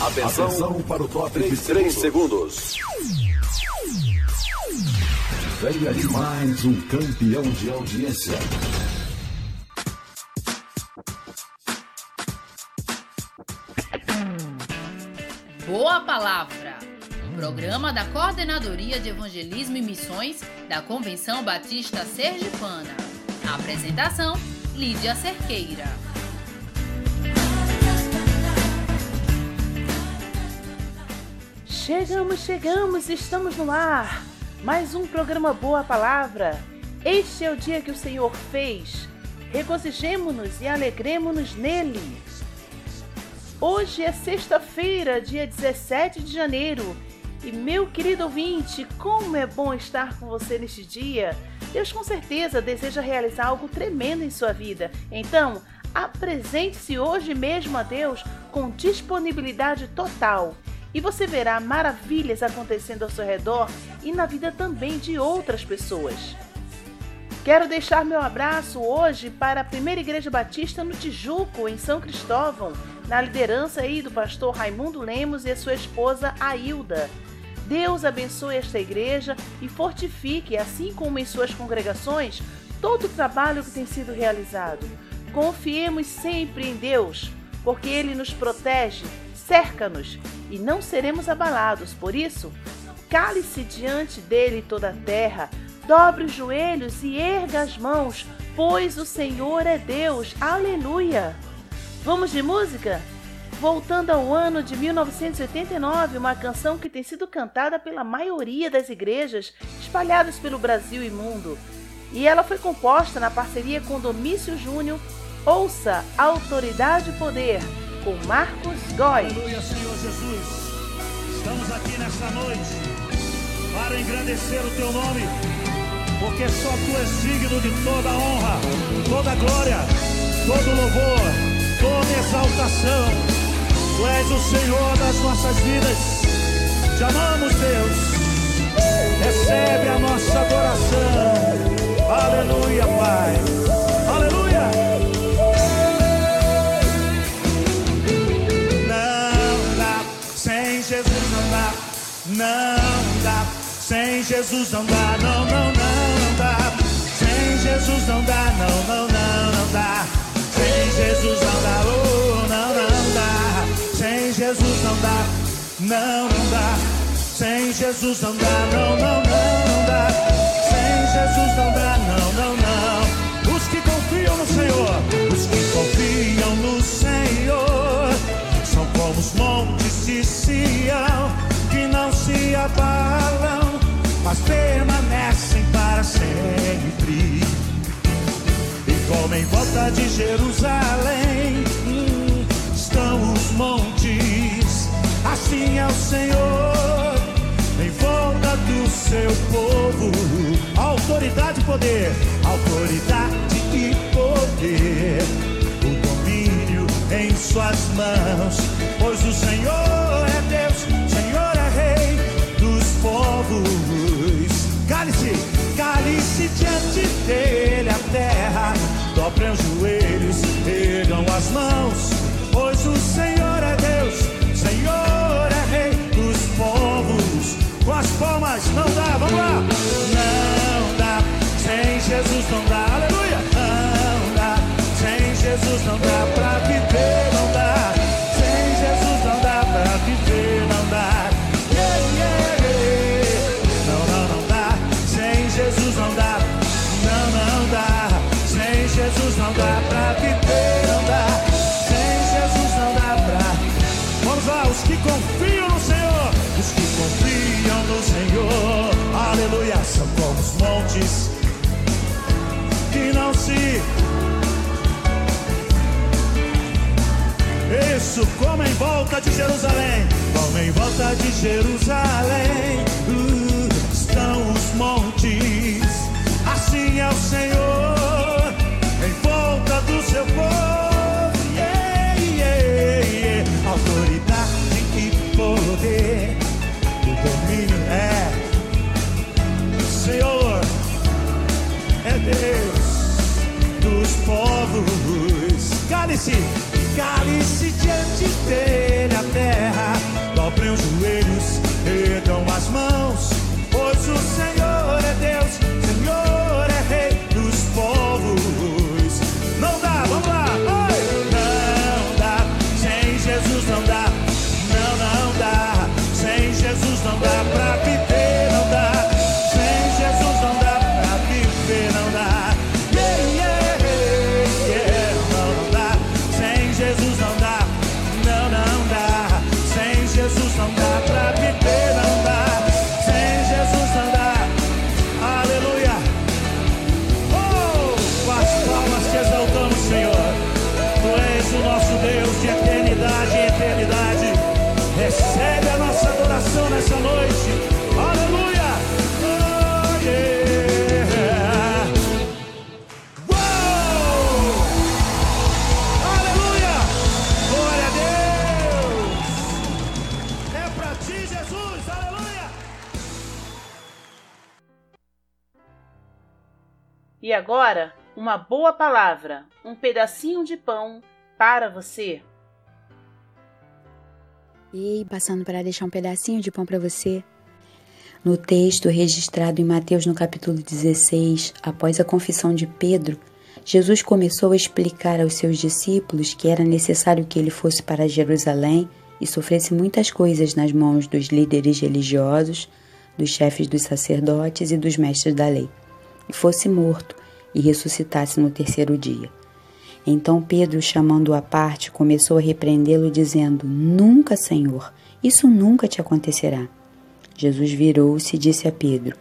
Atenção, Atenção para o top de 3 segundos. Venha de mais um campeão de audiência. Boa Palavra. Programa da Coordenadoria de Evangelismo e Missões da Convenção Batista Sergipana. apresentação: Lídia Cerqueira. Chegamos, chegamos, estamos no ar. Mais um programa Boa Palavra. Este é o dia que o Senhor fez. Regozijemo-nos e alegremos-nos nele. Hoje é sexta-feira, dia 17 de janeiro. E meu querido ouvinte, como é bom estar com você neste dia. Deus com certeza deseja realizar algo tremendo em sua vida. Então, apresente-se hoje mesmo a Deus com disponibilidade total e você verá maravilhas acontecendo ao seu redor e na vida também de outras pessoas. Quero deixar meu abraço hoje para a Primeira Igreja Batista no Tijuco, em São Cristóvão, na liderança aí do pastor Raimundo Lemos e a sua esposa Ailda. Deus abençoe esta igreja e fortifique, assim como em suas congregações, todo o trabalho que tem sido realizado. Confiemos sempre em Deus, porque Ele nos protege, cerca-nos e não seremos abalados. Por isso, cale-se diante dele toda a terra, dobre os joelhos e erga as mãos, pois o Senhor é Deus. Aleluia! Vamos de música? Voltando ao ano de 1989, uma canção que tem sido cantada pela maioria das igrejas espalhadas pelo Brasil e mundo. E ela foi composta na parceria com Domício Júnior. Ouça Autoridade e Poder com Marcos Góes. Aleluia, Senhor Jesus. Estamos aqui nesta noite para engrandecer o teu nome, porque só tu és digno de toda honra, toda glória, todo louvor, toda exaltação. Tu és o Senhor das nossas vidas. Te amamos, Deus. Recebe a nossa adoração. Aleluia, Pai. Não dá, sem Jesus não dá, não, não, não dá. Sem Jesus não dá, não, não, não, não dá. Sem Jesus não dá, oh, não, não dá. Sem Jesus não dá, não, não dá. Sem Jesus não dá, não, não, não dá. Sem Jesus não dá, permanecem para sempre. E como em volta de Jerusalém hum, estão os montes, assim é o Senhor em volta do seu povo. Autoridade e poder, autoridade e poder, o domínio em suas mãos, pois o Senhor é cale-se diante dele a terra. Dobrem os joelhos, ergam as mãos, pois o Senhor é Deus, Senhor é Rei dos povos. Com as palmas não dá, vamos lá. Não dá, sem Jesus não dá, aleluia. Isso, como em volta de Jerusalém, como em volta de Jerusalém, uh, estão os montes, assim é o Senhor em volta do seu povo. Yeah, yeah, yeah. Autoridade e poder, o domínio é Senhor, é Deus dos povos. Cale-se, Cale-se diante dele a terra, dobrem os joelhos, ergam as mãos, pois o Senhor. E agora, uma boa palavra, um pedacinho de pão para você. Ei, passando para deixar um pedacinho de pão para você. No texto registrado em Mateus no capítulo 16, após a confissão de Pedro, Jesus começou a explicar aos seus discípulos que era necessário que ele fosse para Jerusalém e sofresse muitas coisas nas mãos dos líderes religiosos, dos chefes dos sacerdotes e dos mestres da lei, e fosse morto e ressuscitasse no terceiro dia. Então Pedro, chamando-o à parte, começou a repreendê-lo, dizendo: Nunca, Senhor, isso nunca te acontecerá. Jesus virou-se e disse a Pedro: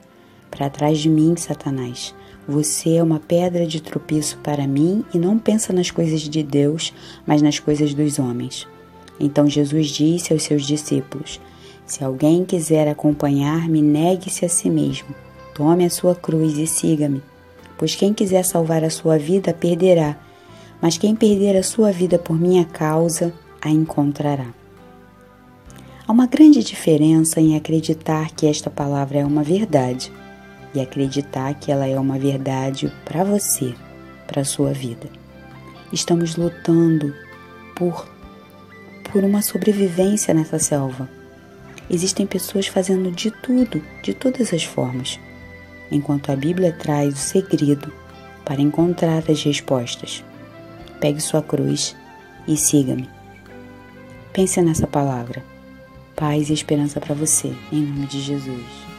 Para trás de mim, Satanás. Você é uma pedra de tropeço para mim e não pensa nas coisas de Deus, mas nas coisas dos homens. Então Jesus disse aos seus discípulos: Se alguém quiser acompanhar-me, negue-se a si mesmo. Tome a sua cruz e siga-me. Pois quem quiser salvar a sua vida, perderá mas quem perder a sua vida por minha causa, a encontrará. Há uma grande diferença em acreditar que esta palavra é uma verdade e acreditar que ela é uma verdade para você, para a sua vida. Estamos lutando por por uma sobrevivência nessa selva. Existem pessoas fazendo de tudo, de todas as formas, enquanto a Bíblia traz o segredo para encontrar as respostas pegue sua cruz e siga-me. Pense nessa palavra. Paz e esperança para você, em nome de Jesus.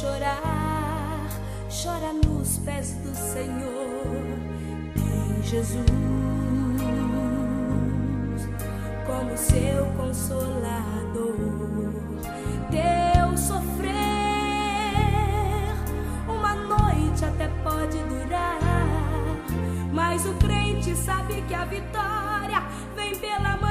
Chorar, chora nos pés do Senhor. Tem Jesus como seu consolador. Teu sofrer, uma noite até pode durar, mas o crente sabe que a vitória vem pela manhã.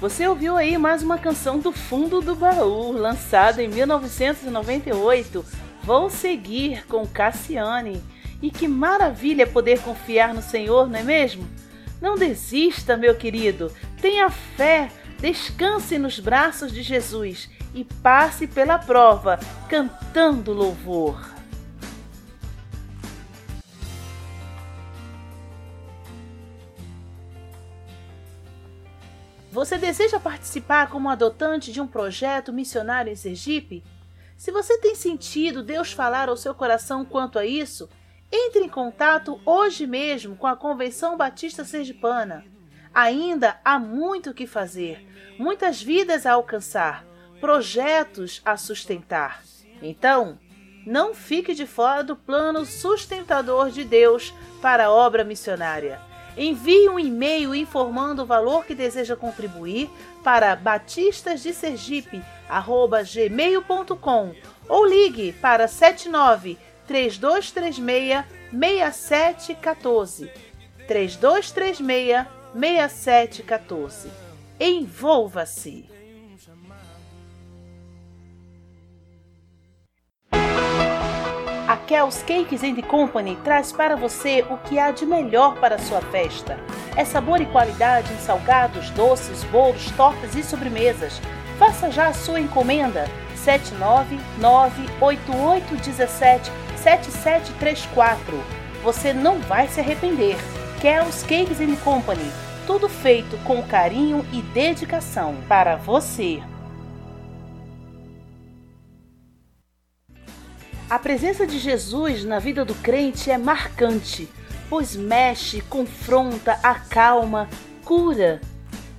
Você ouviu aí mais uma canção do fundo do baú, lançada em 1998. Vou seguir com Cassiane. E que maravilha poder confiar no Senhor, não é mesmo? Não desista, meu querido. Tenha fé. Descanse nos braços de Jesus e passe pela prova cantando louvor. Você deseja participar como adotante de um projeto missionário em Sergipe? Se você tem sentido Deus falar ao seu coração quanto a isso, entre em contato hoje mesmo com a Convenção Batista Sergipana. Ainda há muito o que fazer, muitas vidas a alcançar, projetos a sustentar. Então, não fique de fora do plano sustentador de Deus para a obra missionária. Envie um e-mail informando o valor que deseja contribuir para batistasdesergipe@gmail.com ou ligue para 79 3236 6714. 3236 6714. Envolva-se. A Kel's Cakes and Company traz para você o que há de melhor para a sua festa. É sabor e qualidade em salgados, doces, bolos, tortas e sobremesas. Faça já a sua encomenda 79988177734. Você não vai se arrepender. Kel's Cakes and Company. Tudo feito com carinho e dedicação para você. A presença de Jesus na vida do crente é marcante, pois mexe, confronta, acalma, cura.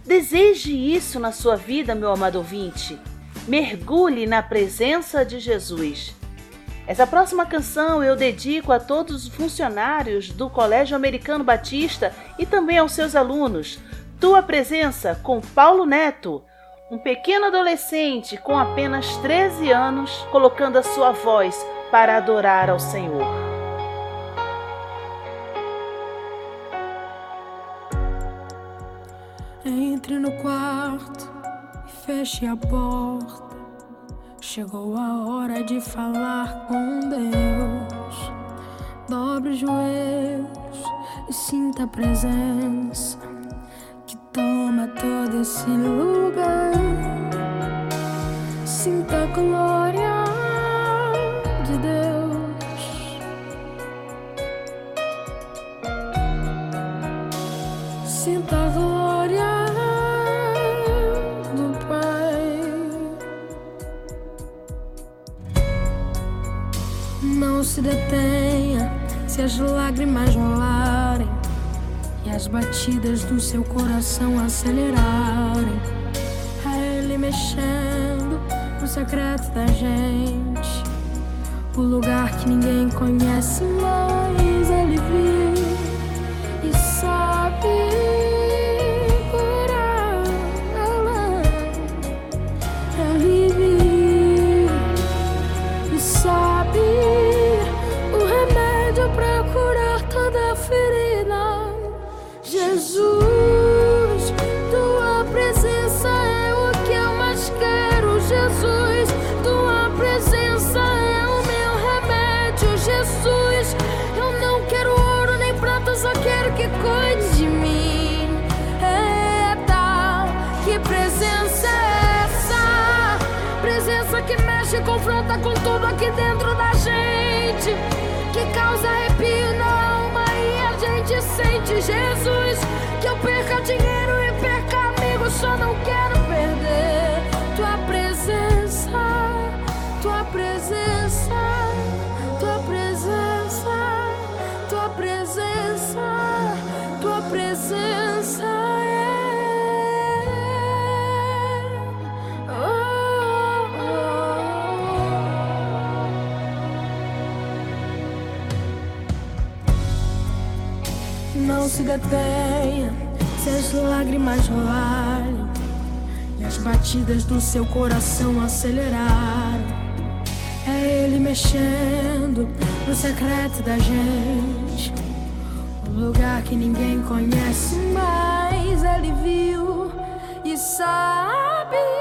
Deseje isso na sua vida, meu amado ouvinte. Mergulhe na presença de Jesus. Essa próxima canção eu dedico a todos os funcionários do Colégio Americano Batista e também aos seus alunos. Tua presença com Paulo Neto, um pequeno adolescente com apenas 13 anos, colocando a sua voz para adorar ao Senhor. Entre no quarto e feche a porta. Chegou a hora de falar com Deus. Dobre os joelhos e sinta a presença que toma todo esse lugar. Sinta a glória Sinta a glória do Pai. Não se detenha se as lágrimas rolarem e as batidas do seu coração acelerarem. É Ele mexendo no secreto da gente, o lugar que ninguém conhece, mas confronta com tudo aqui dentro da gente. Que causa arrepio na alma e a gente sente. Jesus, que eu perca dinheiro se detenha se as lágrimas rolarem e as batidas do seu coração acelerarem. É Ele mexendo no secreto da gente, um lugar que ninguém conhece, mas Ele viu e sabe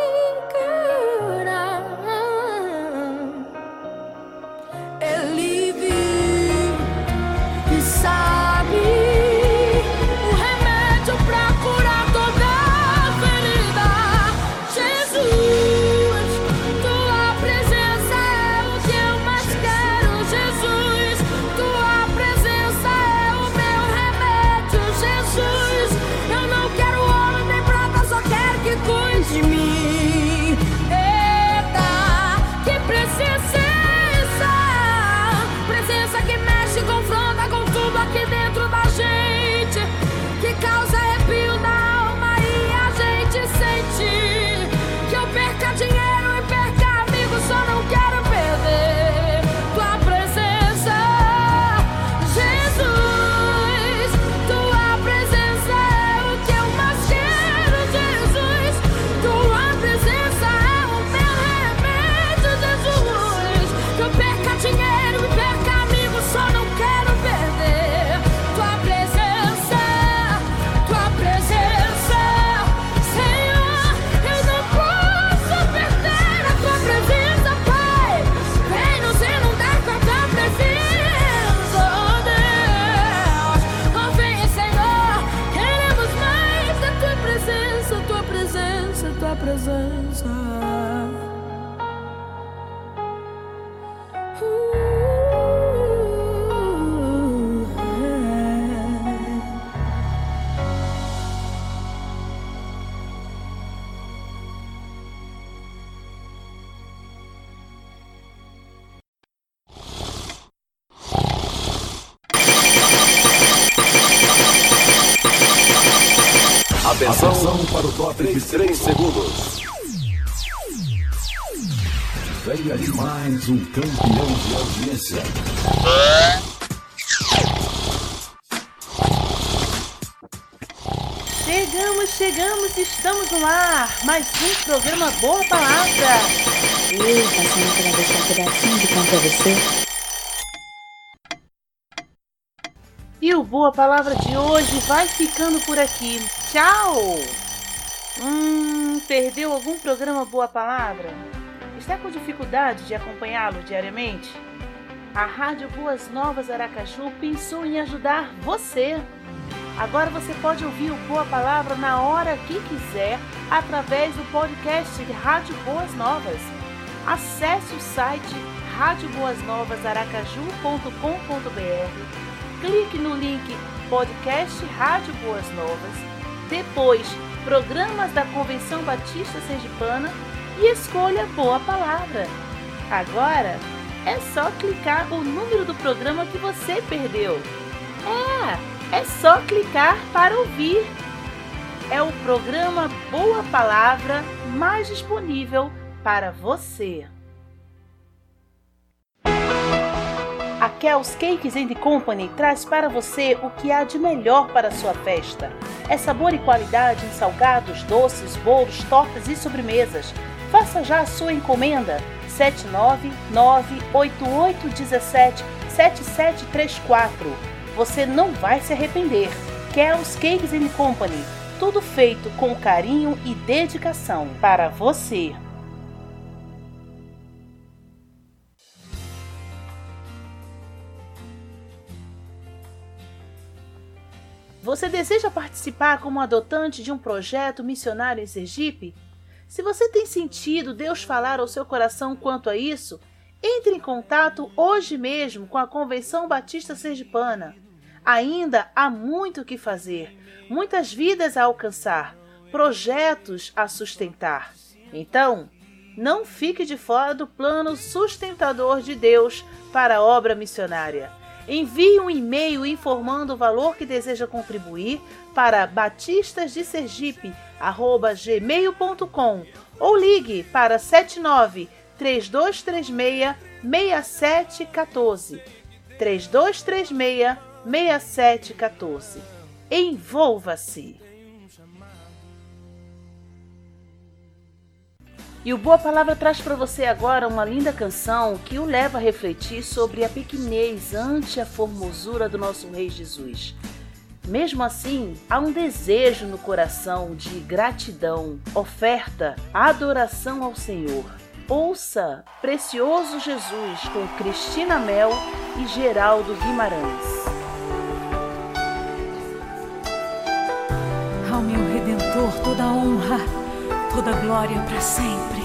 Atenção para o top de 3 segundos. Venha de mais um campeão de audiência. Chegamos, chegamos, estamos no ar. Mais um programa Boa Palavra. Eu passando para deixar um pedacinho de pão pra você. E o Boa Palavra de hoje vai ficando por aqui. Tchau! Hum, perdeu algum programa Boa Palavra? Está com dificuldade de acompanhá-lo diariamente? A Rádio Boas Novas Aracaju pensou em ajudar você. Agora você pode ouvir o Boa Palavra na hora que quiser através do podcast Rádio Boas Novas. Acesse o site radioboasnovasaracaju.com.br, clique no link podcast Rádio Boas Novas, depois Programas da Convenção Batista Sergipana e escolha Boa Palavra. Agora é só clicar o número do programa que você perdeu. É, é só clicar para ouvir. É o programa Boa Palavra mais disponível para você. A Kel's Cakes and Company traz para você o que há de melhor para a sua festa. É sabor e qualidade em salgados, doces, bolos, tortas e sobremesas. Faça já a sua encomenda 79988177734. Você não vai se arrepender. Kel's Cakes and Company. Tudo feito com carinho e dedicação para você. Você deseja participar como adotante de um projeto missionário em Sergipe? Se você tem sentido Deus falar ao seu coração quanto a isso, entre em contato hoje mesmo com a Convenção Batista Sergipana. Ainda há muito o que fazer, muitas vidas a alcançar, projetos a sustentar. Então, não fique de fora do plano sustentador de Deus para a obra missionária. Envie um e-mail informando o valor que deseja contribuir para batistasdesergipe@gmail.com ou ligue para 79 3236 6714. 3236 6714. Envolva-se. E o Boa Palavra traz para você agora uma linda canção que o leva a refletir sobre a pequenez ante a formosura do nosso Rei Jesus. Mesmo assim, há um desejo no coração de gratidão, oferta, adoração ao Senhor. Ouça Precioso Jesus com Cristina Mel e Geraldo Guimarães. Ao meu Redentor toda honra, toda glória para sempre.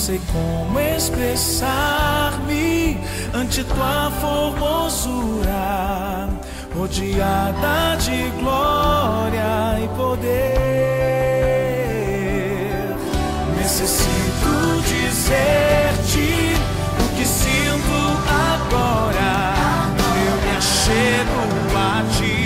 Sei como expressar-me ante tua formosura, rodeada de glória e poder. Necessito dizer-te o que sinto agora. Eu me achego a ti.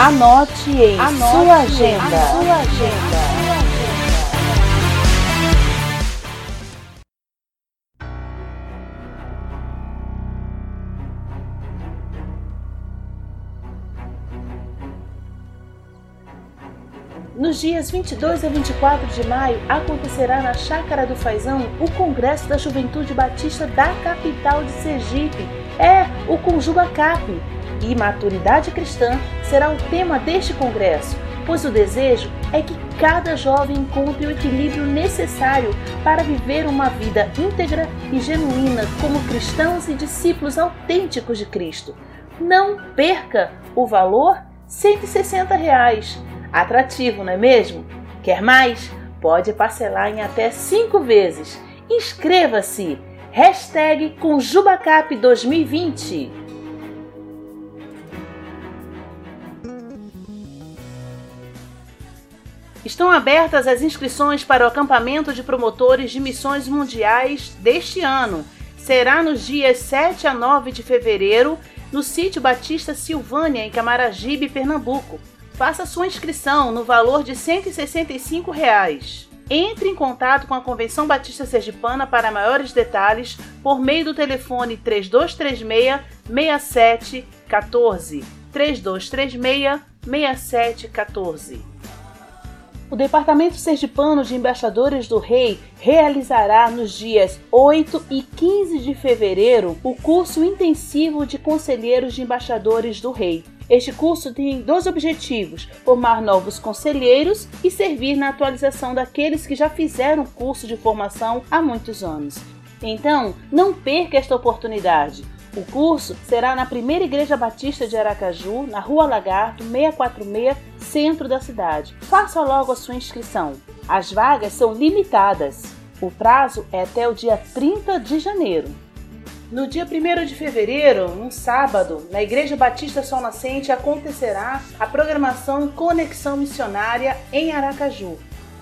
Anote em sua agenda. Nos dias 22 a 24 de maio acontecerá na Chácara do Faisão o Congresso da Juventude Batista da capital de Sergipe. É o Conjuga Cap. E maturidade cristã será o tema deste congresso, pois o desejo é que cada jovem encontre o equilíbrio necessário para viver uma vida íntegra e genuína como cristãos e discípulos autênticos de Cristo. Não perca o valor 160 reais. Atrativo, não é mesmo? Quer mais? Pode parcelar em até cinco vezes. Inscreva-se! Hashtag Conjubacap 2020. Estão abertas as inscrições para o acampamento de promotores de missões mundiais deste ano. Será nos dias 7 a 9 de fevereiro, no sítio Batista Silvânia, em Camaragibe, Pernambuco. Faça sua inscrição no valor de 165 reais. Entre em contato com a Convenção Batista Sergipana para maiores detalhes por meio do telefone 3236 6714. 3236 6714. O Departamento Sergipano de Embaixadores do Rei realizará nos dias 8 e 15 de fevereiro o curso intensivo de Conselheiros de Embaixadores do Rei. Este curso tem dois objetivos: formar novos conselheiros e servir na atualização daqueles que já fizeram curso de formação há muitos anos. Então, não perca esta oportunidade. O curso será na Primeira Igreja Batista de Aracaju, na Rua Lagarto, 646, centro da cidade. Faça logo a sua inscrição. As vagas são limitadas. O prazo é até o dia 30 de janeiro. No dia 1 de fevereiro, um sábado, na Igreja Batista Sol Nascente acontecerá a programação Conexão Missionária em Aracaju.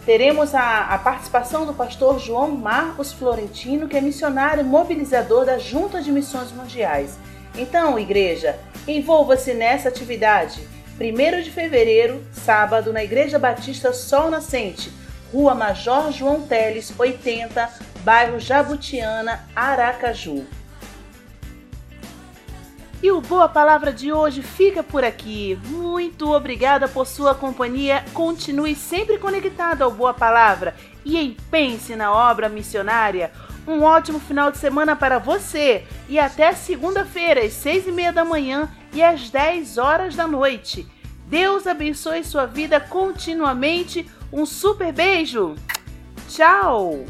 Teremos a, a, participação do pastor João Marcos Florentino, que é missionário mobilizador da Junta de Missões Mundiais. Então, igreja, Envolva-se nessa atividade. 1 de fevereiro, sábado, na Igreja Batista Sol Nascente, Rua Major João Teles, 80, bairro Jabutiana, Aracaju. E o Boa Palavra de hoje fica por aqui. Muito obrigada por sua companhia. Continue sempre conectado ao Boa Palavra e empense na obra missionária. Um ótimo final de semana para você e até segunda-feira, às seis e meia da manhã e às dez horas da noite. Deus abençoe sua vida continuamente. Um super beijo! Tchau!